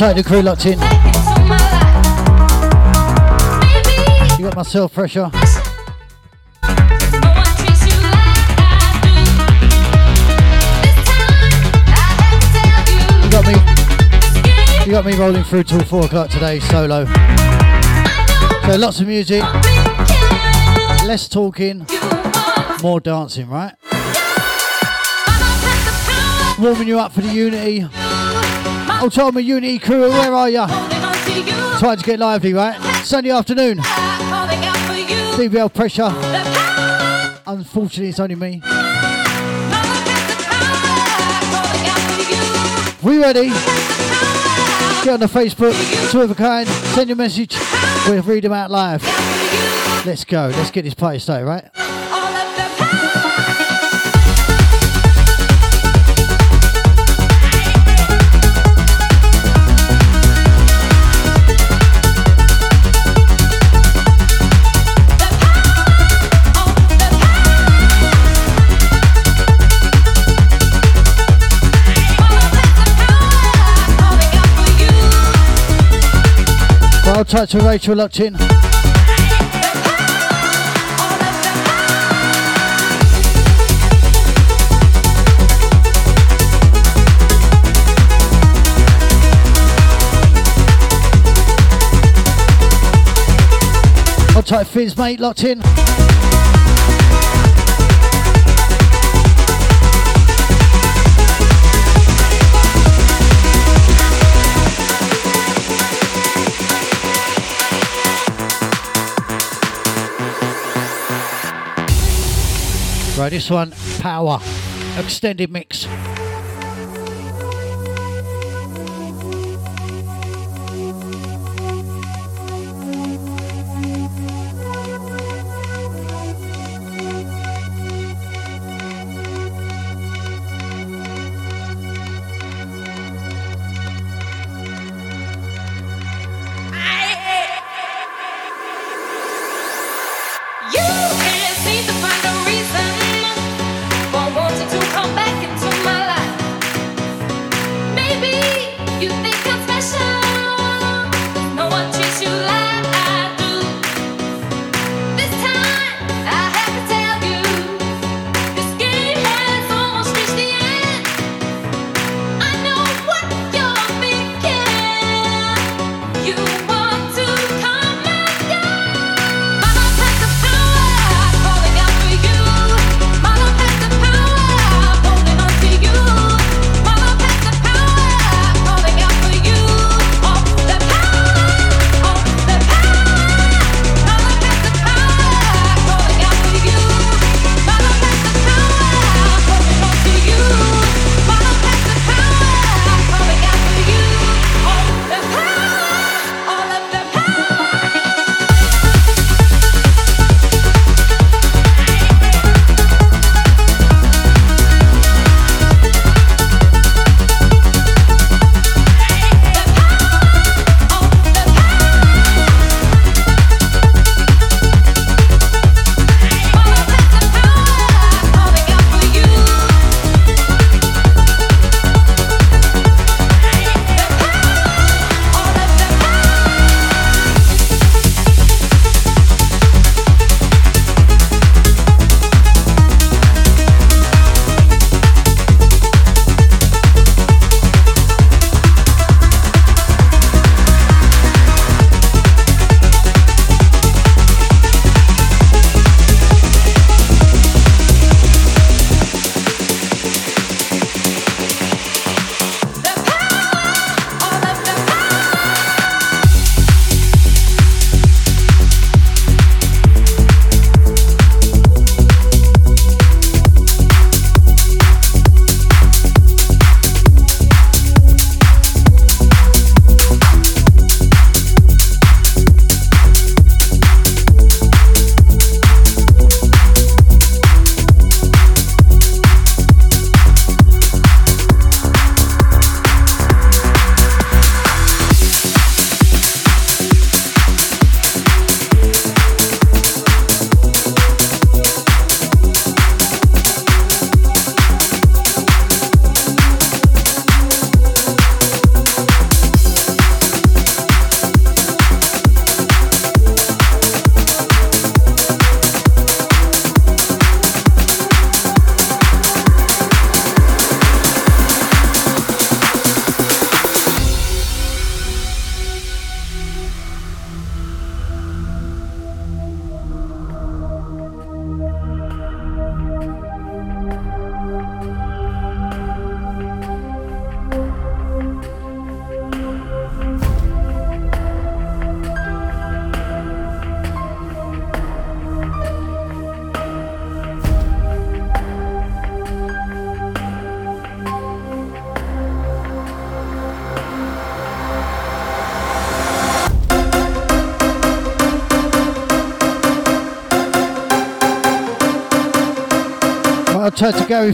tight the crew locked in. You got myself pressure. You got me. You got me rolling through till four o'clock today, solo. So lots of music, less talking, more dancing, right? Warming you up for the Unity Ultima Unity crew, where are ya? Time to get lively, right? Sunday afternoon. DBL pressure. Unfortunately, it's only me. We ready? Get on the Facebook, two of a kind, send your message, we'll read them out live. Let's go, let's get this party started, right? I'll touch Rachel type Fizz mate locked in. Right, this one, Power, extended mix.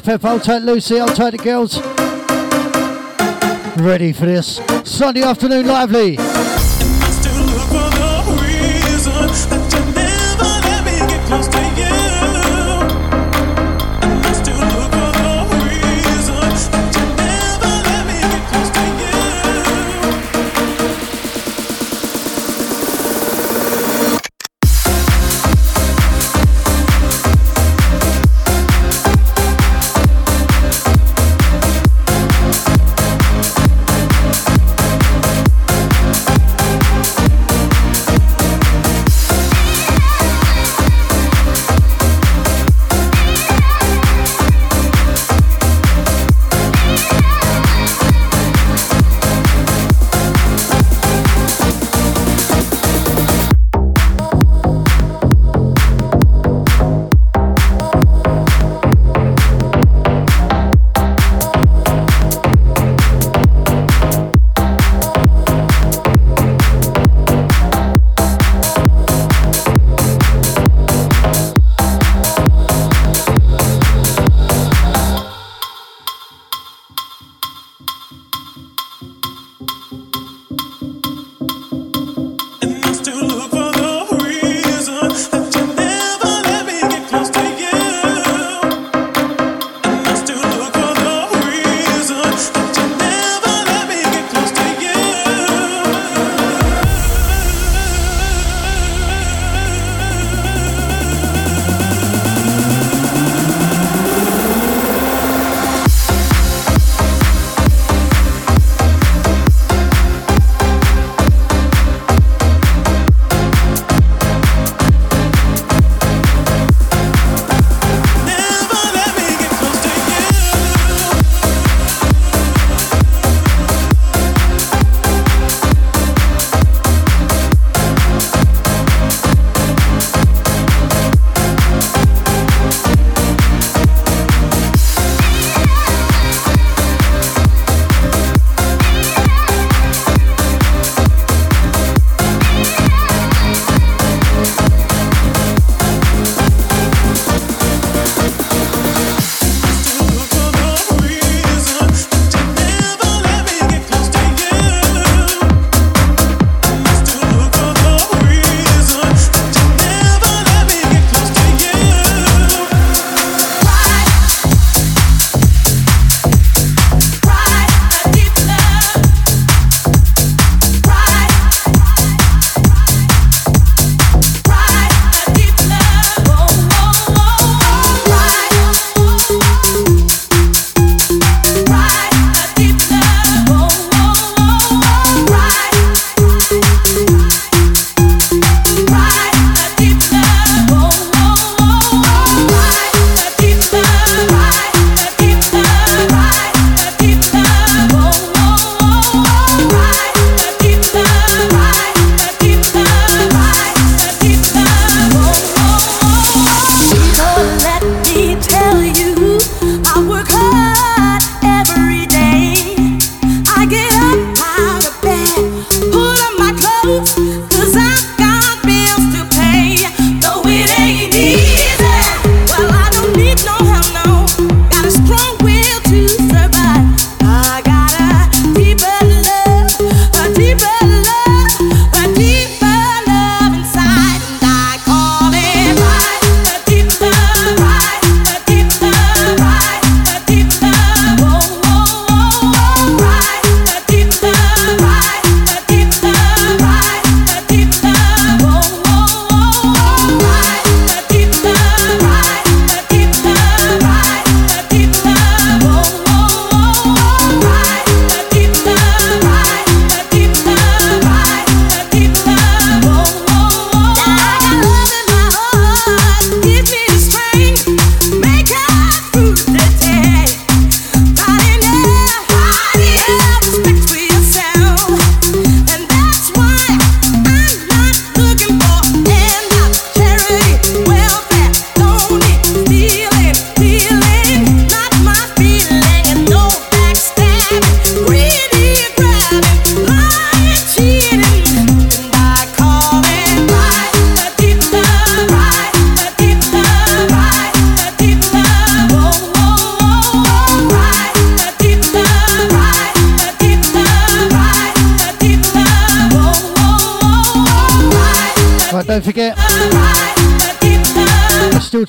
Pepper, hold tight Lucy, hold tight the girls. Ready for this Sunday afternoon lively.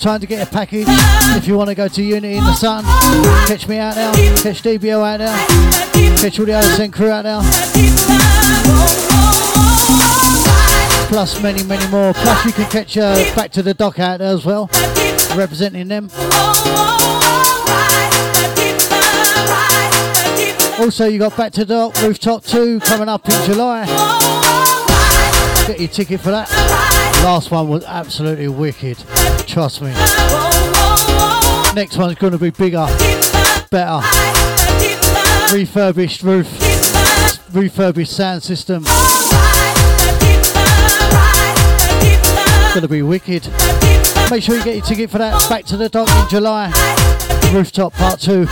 Trying to get a package. If you want to go to Unity in the Sun, catch me out now, catch DBL out now, catch all the other OSN crew out now. Plus many, many more. Plus you can catch uh, Back to the Dock out there as well, representing them. Also, you got Back to Dock Rooftop 2 coming up in July. Get your ticket for that. Last one was absolutely wicked. Trust me. Next one's going to be bigger, better. Refurbished roof, refurbished sound system. Going to be wicked. Make sure you get your ticket for that. Back to the dock in July. Rooftop part two.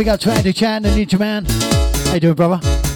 Big up to Andy Chan and Ninja Man. How you doing, brother?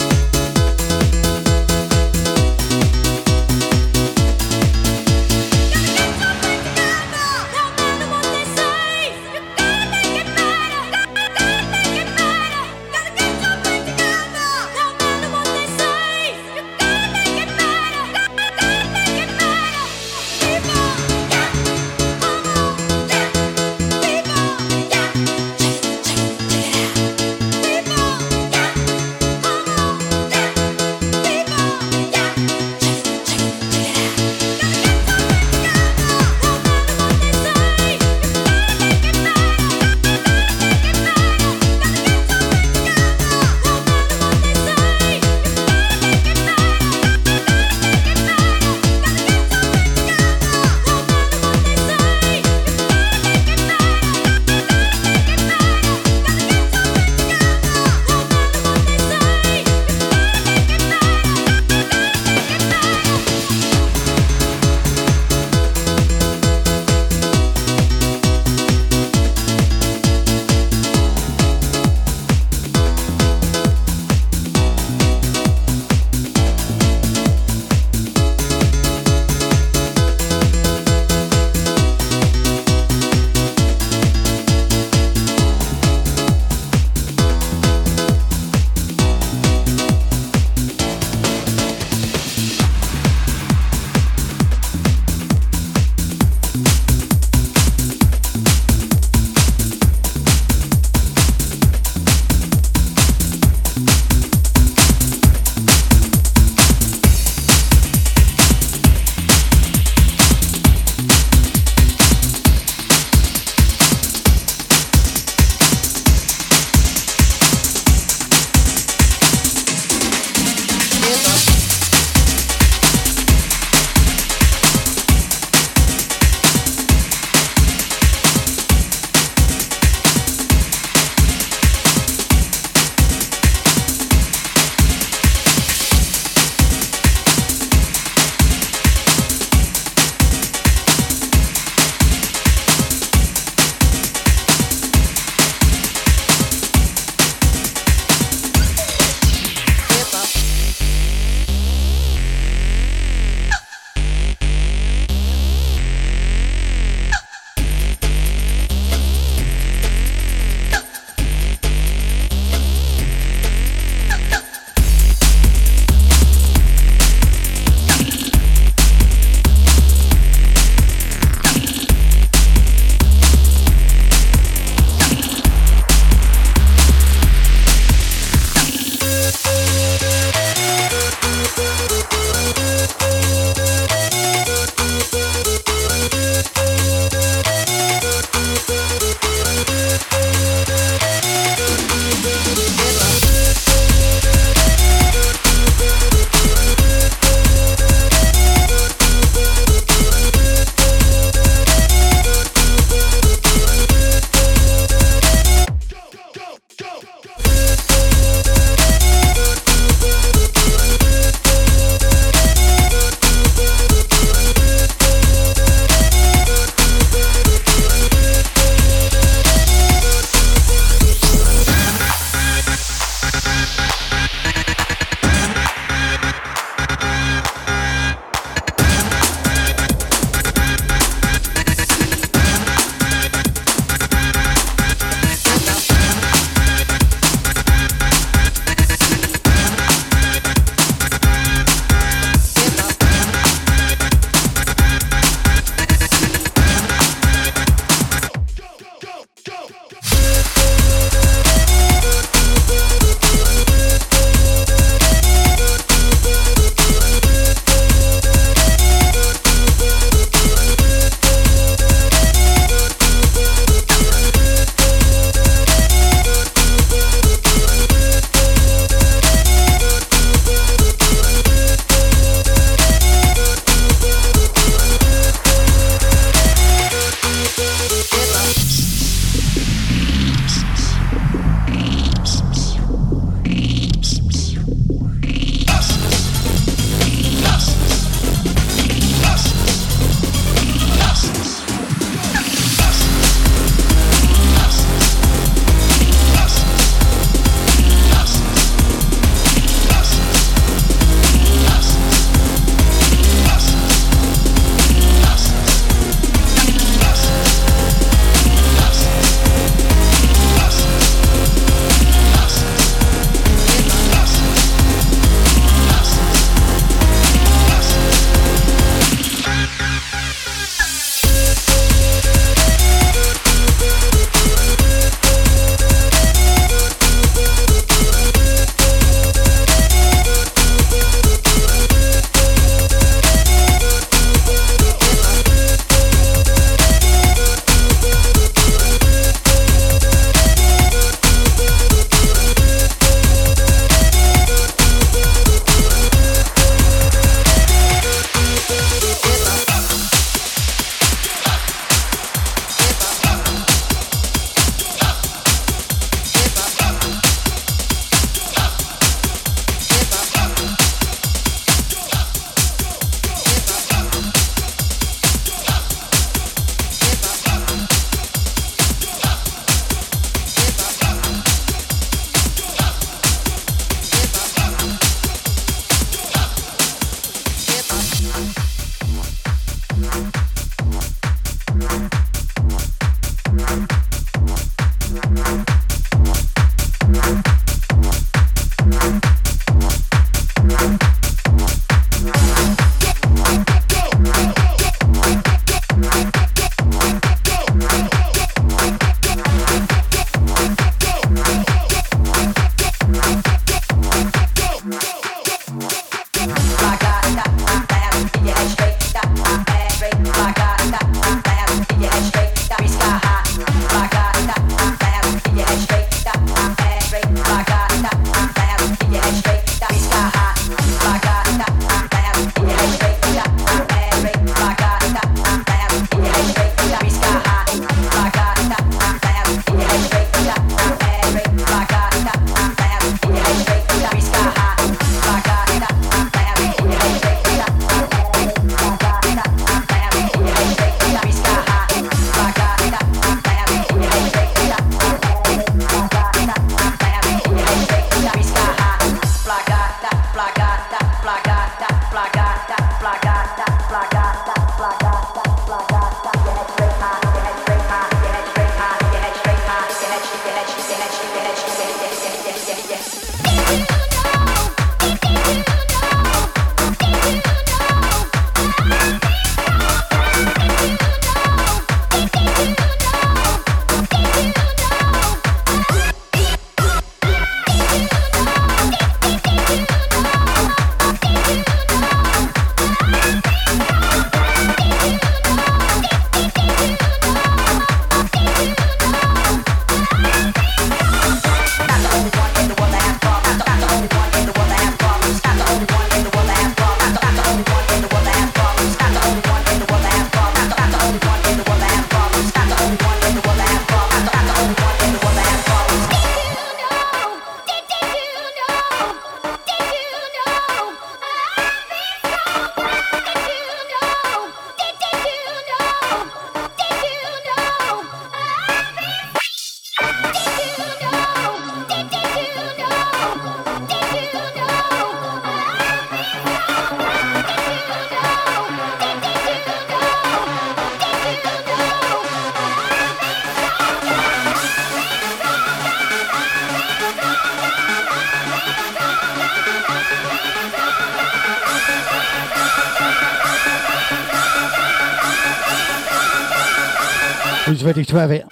Ready to have it?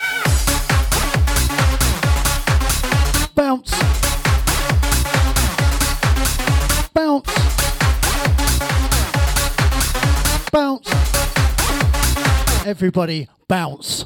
Bounce. Bounce. Bounce. Everybody bounce.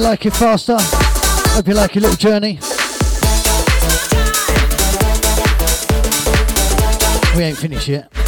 You like it faster. Hope you like your little journey. We ain't finished yet.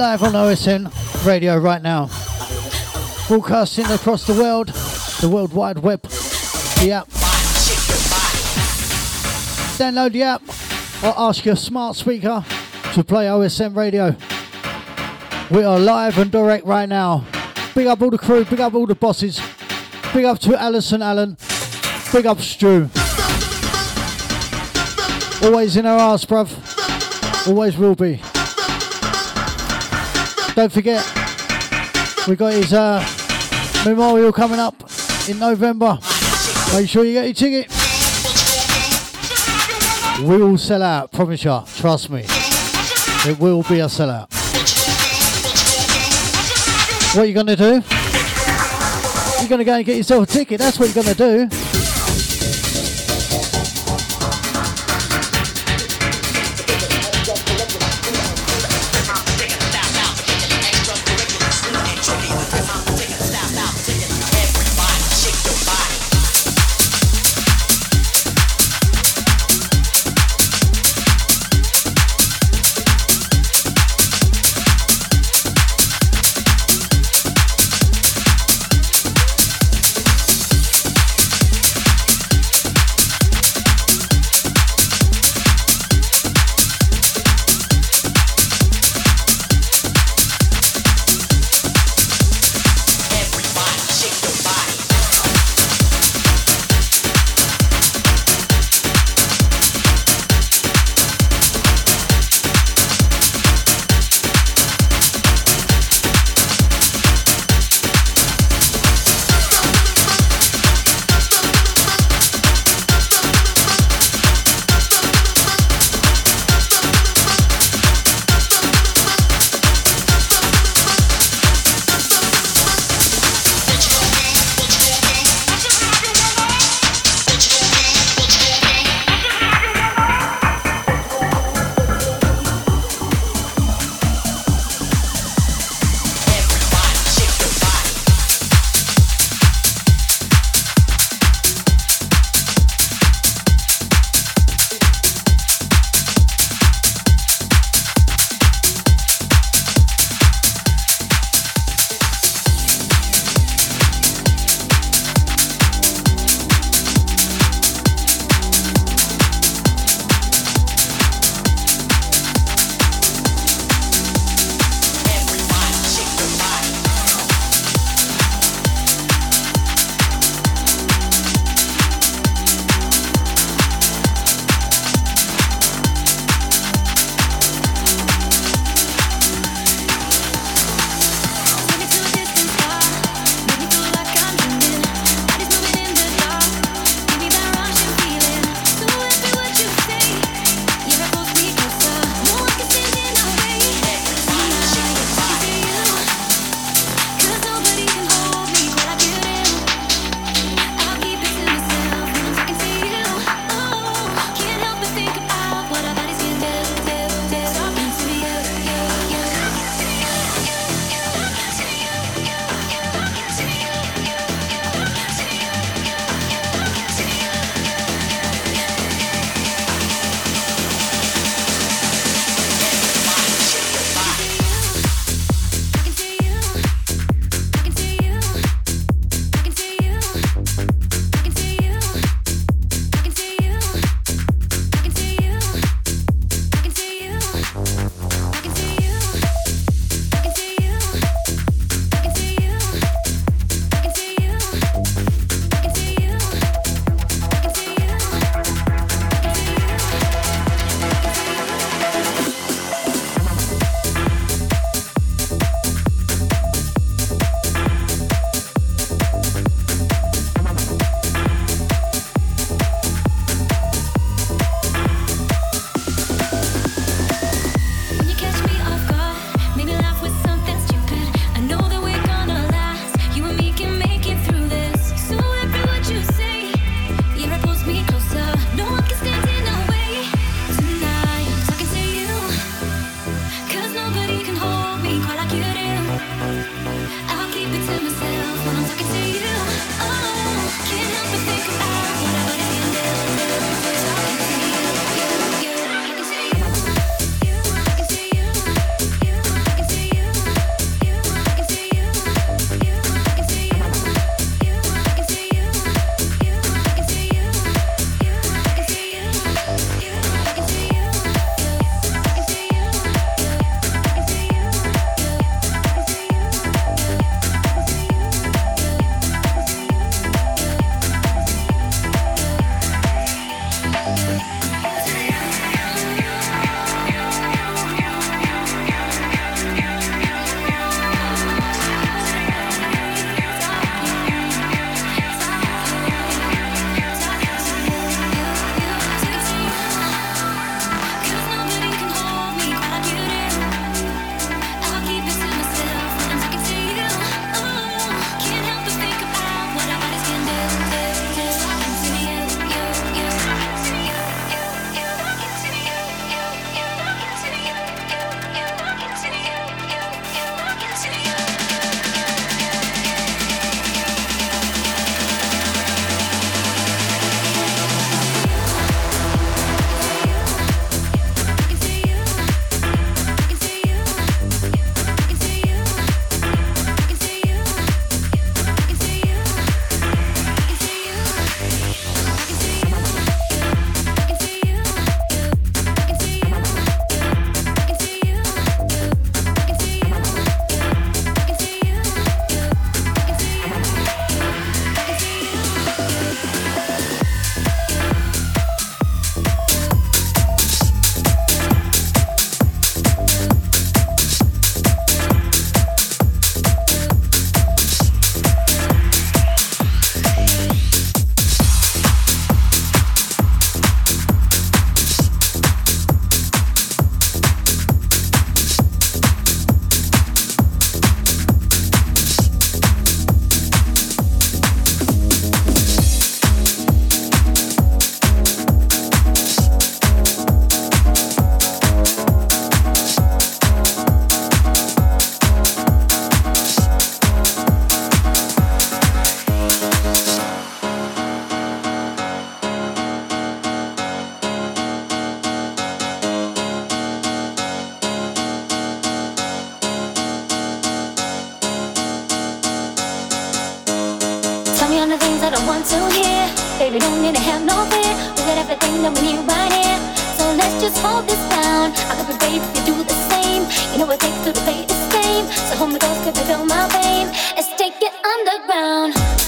Live on OSN radio right now. Broadcasting across the world, the World Wide Web, the app. Download the app or ask your smart speaker to play OSN radio. We are live and direct right now. Big up all the crew, big up all the bosses. Big up to Alison Allen. Big up Stu. Always in our ass, bruv. Always will be. Don't forget, we got his uh, memorial coming up in November. Make sure you get your ticket. We will sell out, promise you. Trust me. It will be a sellout. What are you gonna do? You're gonna go and get yourself a ticket. That's what you're gonna do. hold this down. I got my babe, you do the same. You know it takes to play the game. So hold me close, cause I feel my pain. Let's take it underground.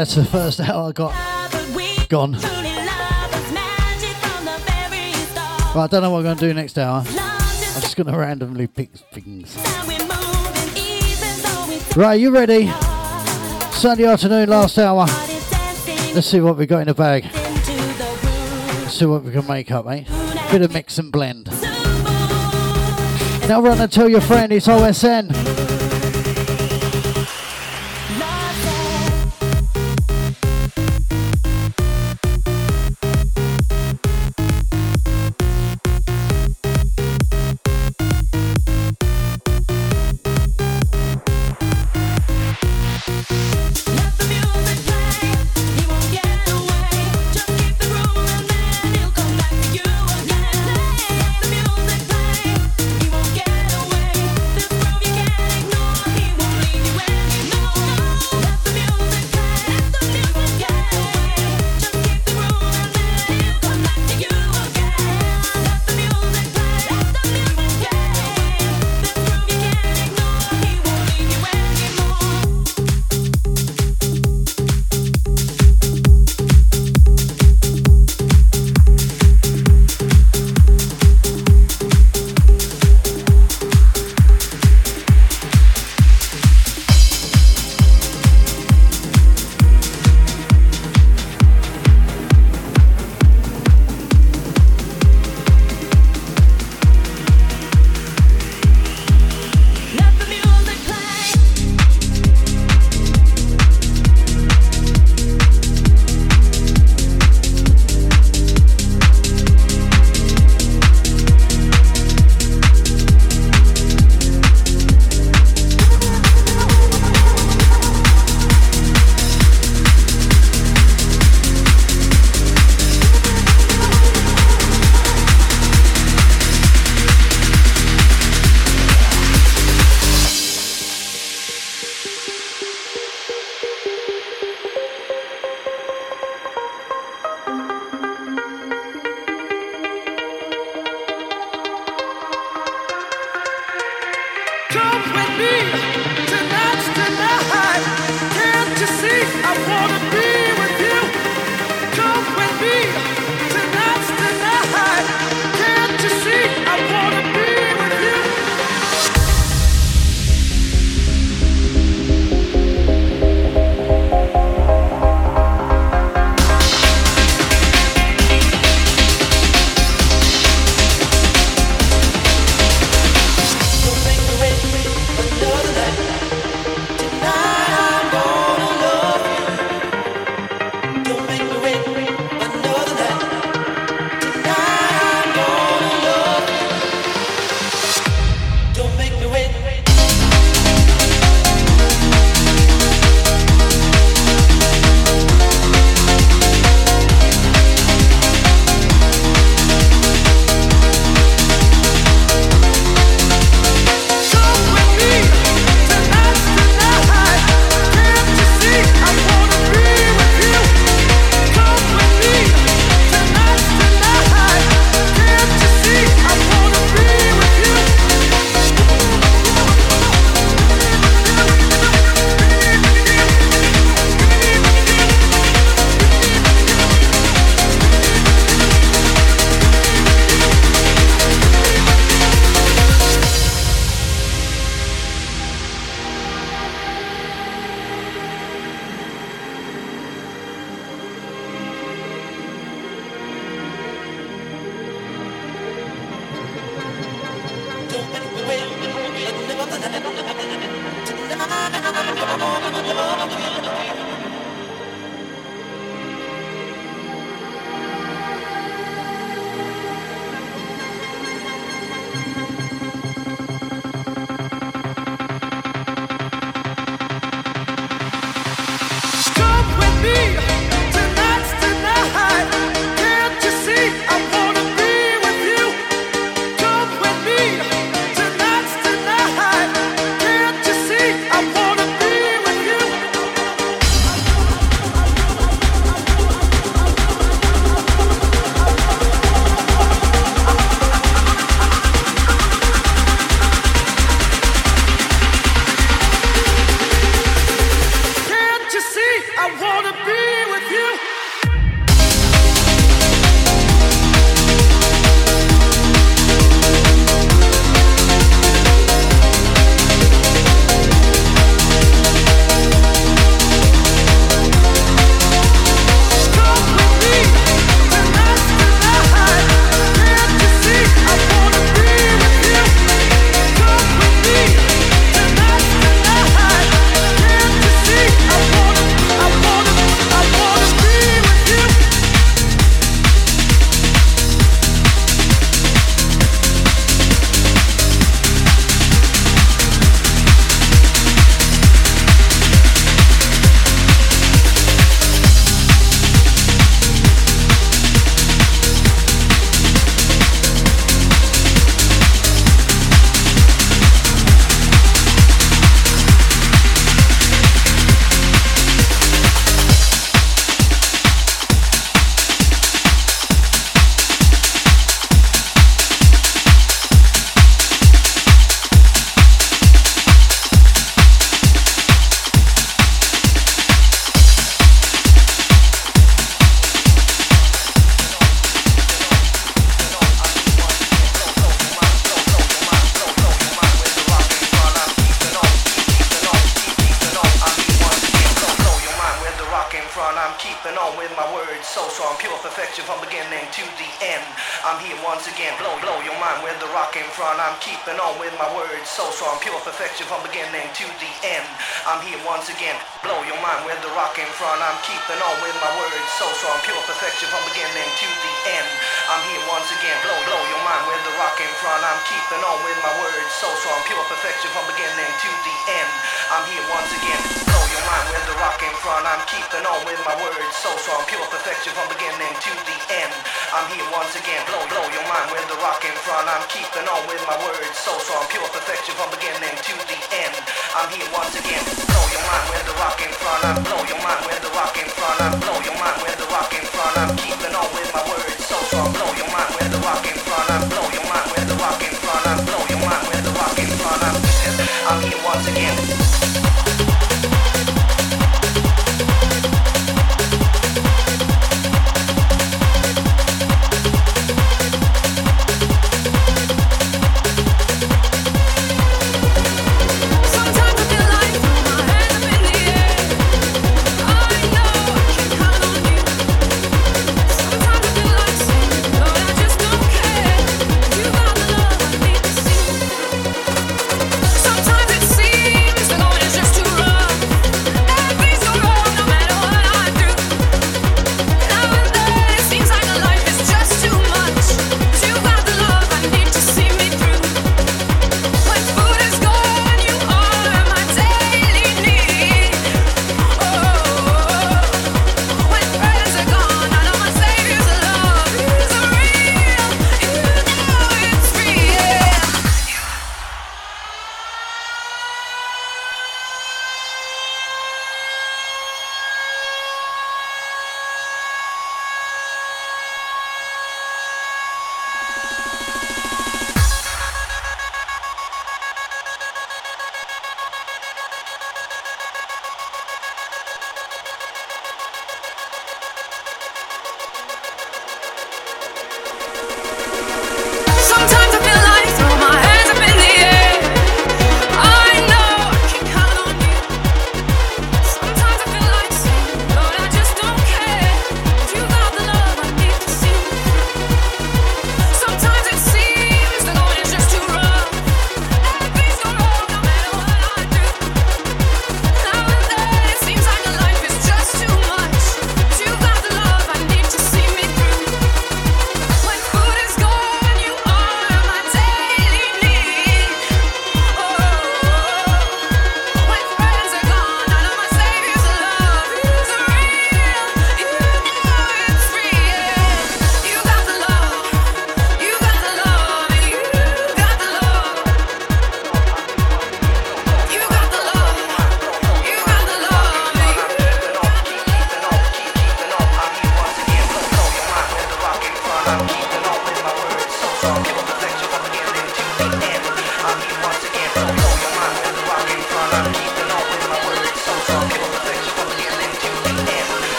That's the first hour I got gone. Right, I don't know what I'm going to do next hour. I'm just going to randomly pick things. Right, you ready? Sunday afternoon, last hour. Let's see what we got in the bag. Let's see what we can make up, eh? Bit of mix and blend. Now run and tell your friend it's OSN.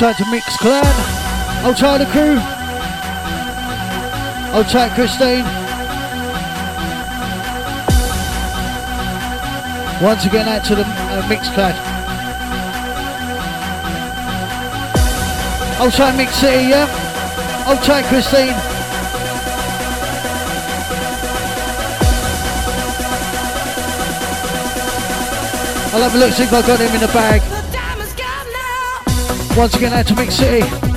Try to mix clan. I'll try the crew. I'll try Christine. Once again out to the uh, mix clad. I'll try Mix City, yeah? I'll try Christine. I'll have a look, see if I've got him in the bag. Once again, out to Mix City.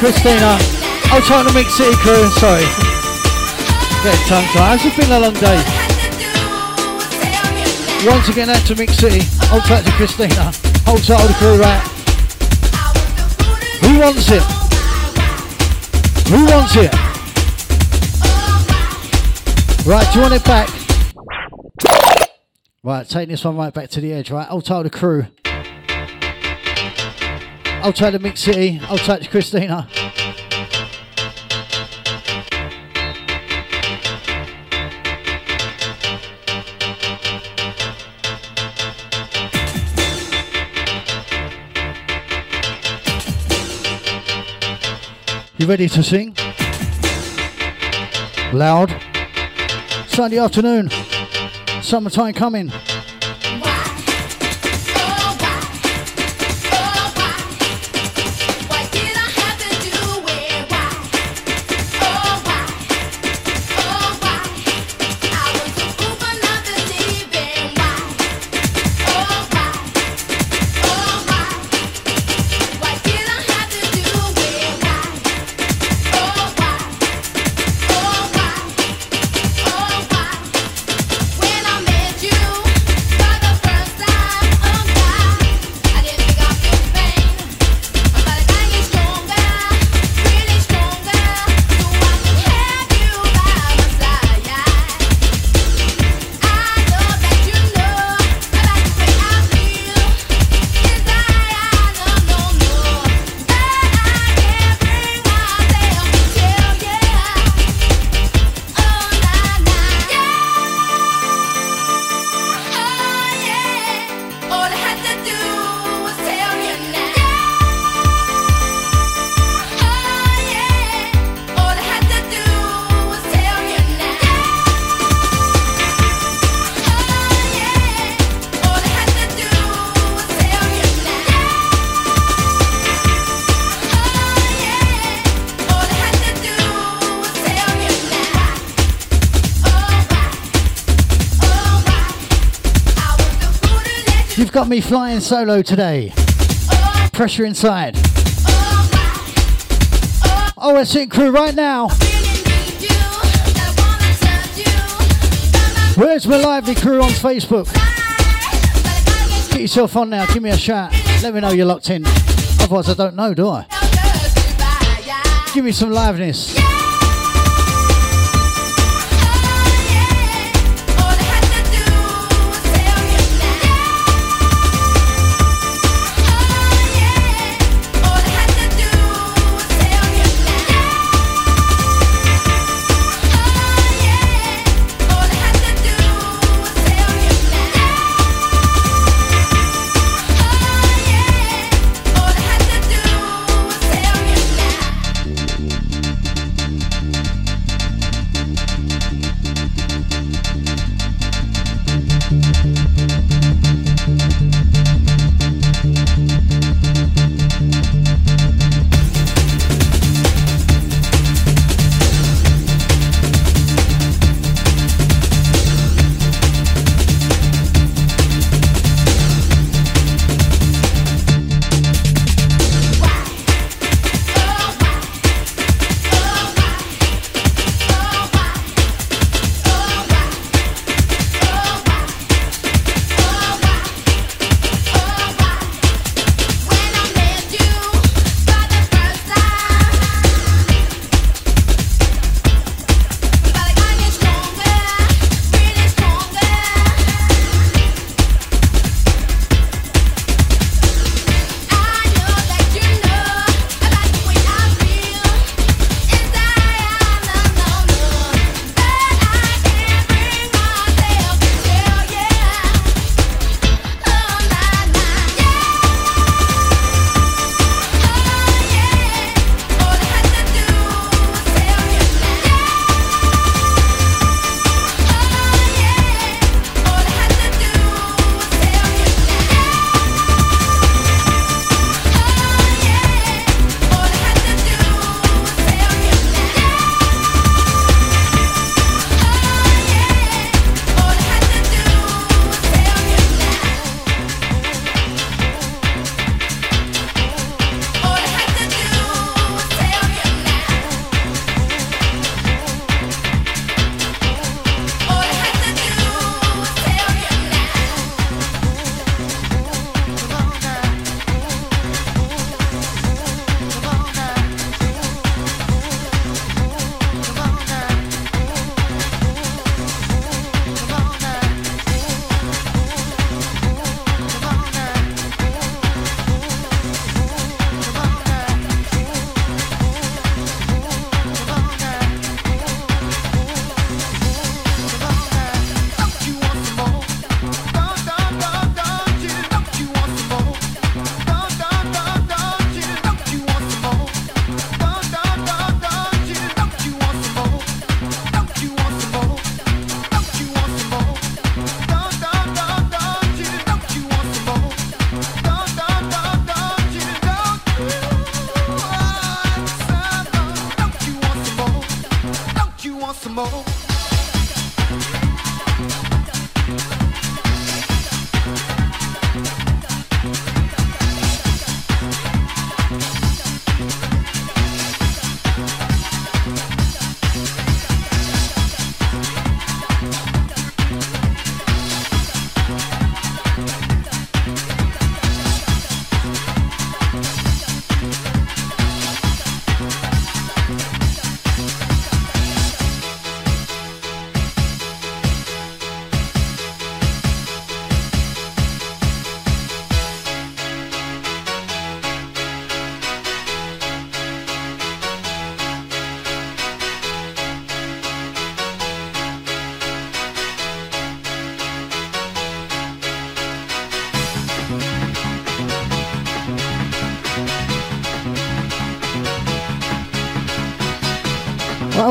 Christina. I'll try to Mix City crew. Sorry. Get tongue tied. It's been a long day. Once again, out to Mix City. I'll try to Christina. Hold tight the crew right. Who wants it? Who wants it? Right, do you want it back? Right, take this one right back to the edge, right? I'll tell the crew. I'll try to Mix City. I'll touch Christina. You ready to sing? Loud. Sunday afternoon. Summertime coming. Me flying solo today. Pressure inside. Oh, OSN crew right now. Where's my lively crew on Facebook? Get yourself on now. Give me a shout. Let me know you're locked in. Otherwise, I don't know, do I? Give me some liveness.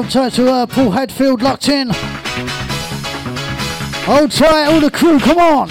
Tight to uh, Paul Hadfield locked in. Hold tight, all the crew, come on.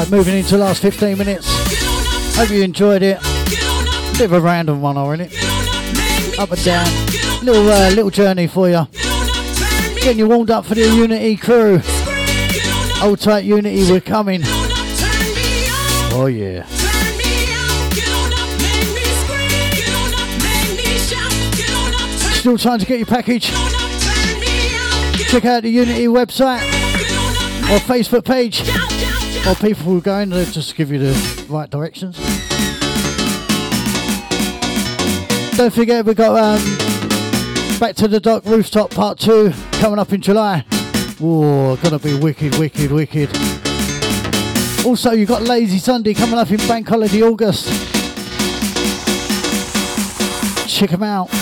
Right, moving into the last 15 minutes. Hope you enjoyed it. Bit of a random one, aren't it? Up and down. Little uh, little journey for you. Getting you warmed up for the Unity crew. Old tight Unity, we're coming. Oh yeah. Still trying to get your package. Check out the Unity website or Facebook page. Or people will go there just give you the right directions. Don't forget we got um, Back to the Dock Rooftop Part 2 coming up in July. Whoa, gonna be wicked, wicked, wicked. Also, you got Lazy Sunday coming up in Bank Holiday August. Check them out.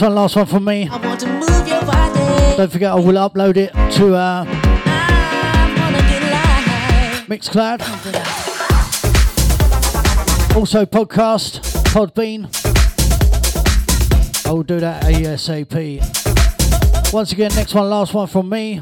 Gonna make the next one last one from me. Don't forget I will upload it to uh, Mixcloud. Also podcast, Podbean. I will do that ASAP. Once again, next one, last one from me.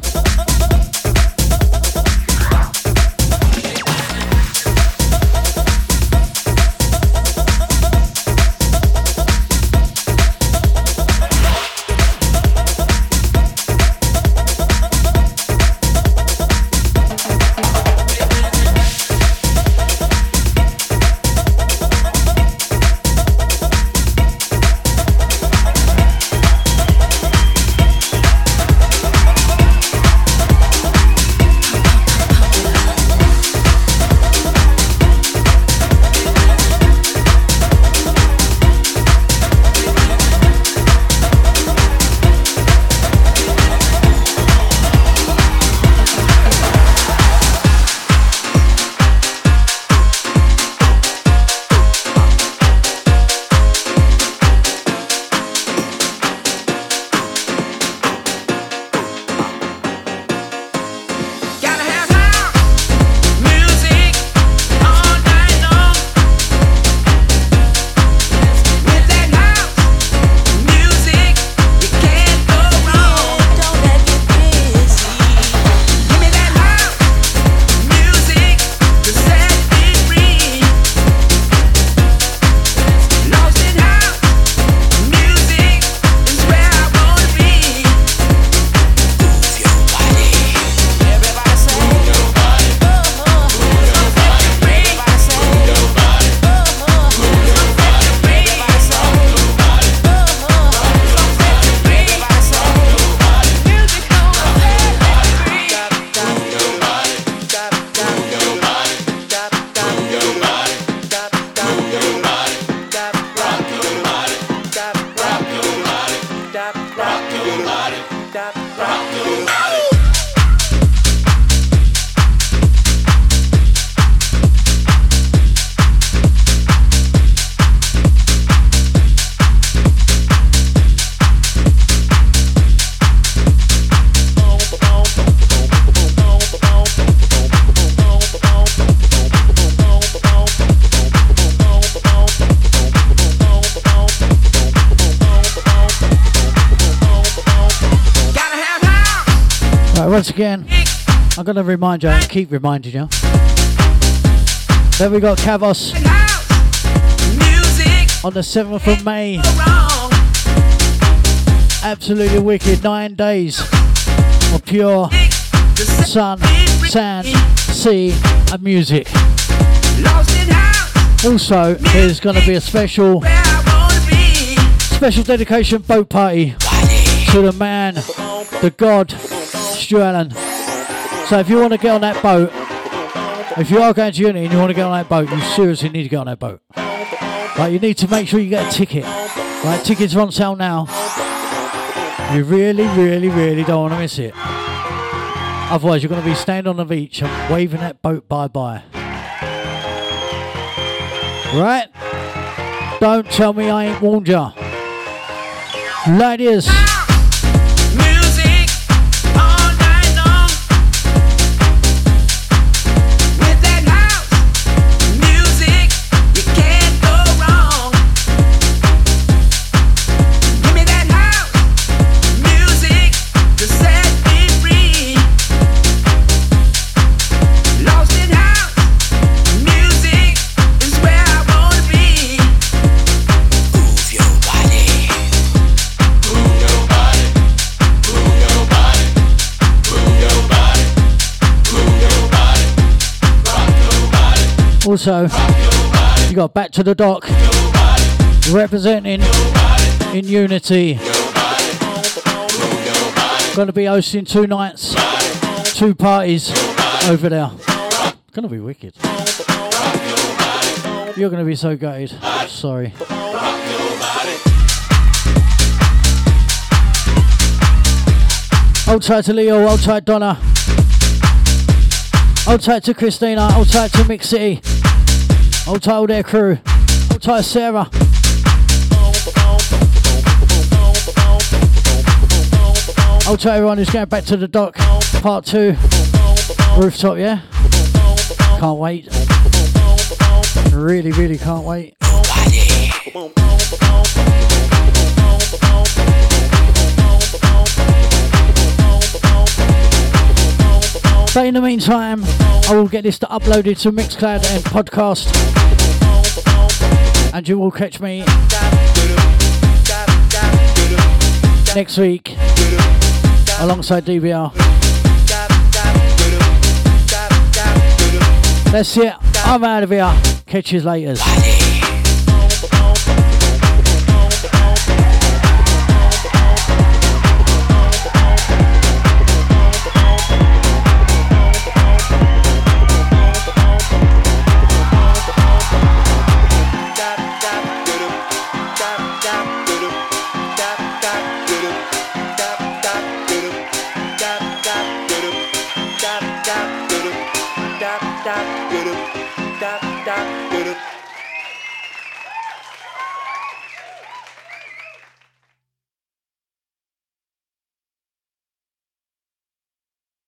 Once again, I'm going to remind you, and keep reminding you. Then we got Kavos on the 7th of May. Absolutely wicked. Nine days of pure sun, sand, sea, and music. Also, there's going to be a special, special dedication boat party to the man, the god, Stu Allen. So if you want to get on that boat, if you are going to uni and you want to get on that boat, you seriously need to get on that boat. Right, you need to make sure you get a ticket. Right, tickets are on sale now. You really, really, really don't want to miss it. Otherwise, you're going to be standing on the beach and waving that boat bye bye. Right? Don't tell me I ain't warned ya. Ladies. Also, you got Back to the Dock representing in Unity. To be hosting two nights, two parties over there. To be wicked. You're to be so gutted. Sorry. Hold tight to Leo, hold tight Donna. Hold tight to Christina, hold tight to Mix City. Hold tight all their crew. Hold tight Sarah. I'll tell everyone who's going back to the dock. Part two. Rooftop, yeah? Can't wait. Really, really can't wait. But in the meantime, I will get this uploaded to Mixcloud and podcast. And you will catch me next week alongside DBL. That's it. I'm out of here. Catch you later.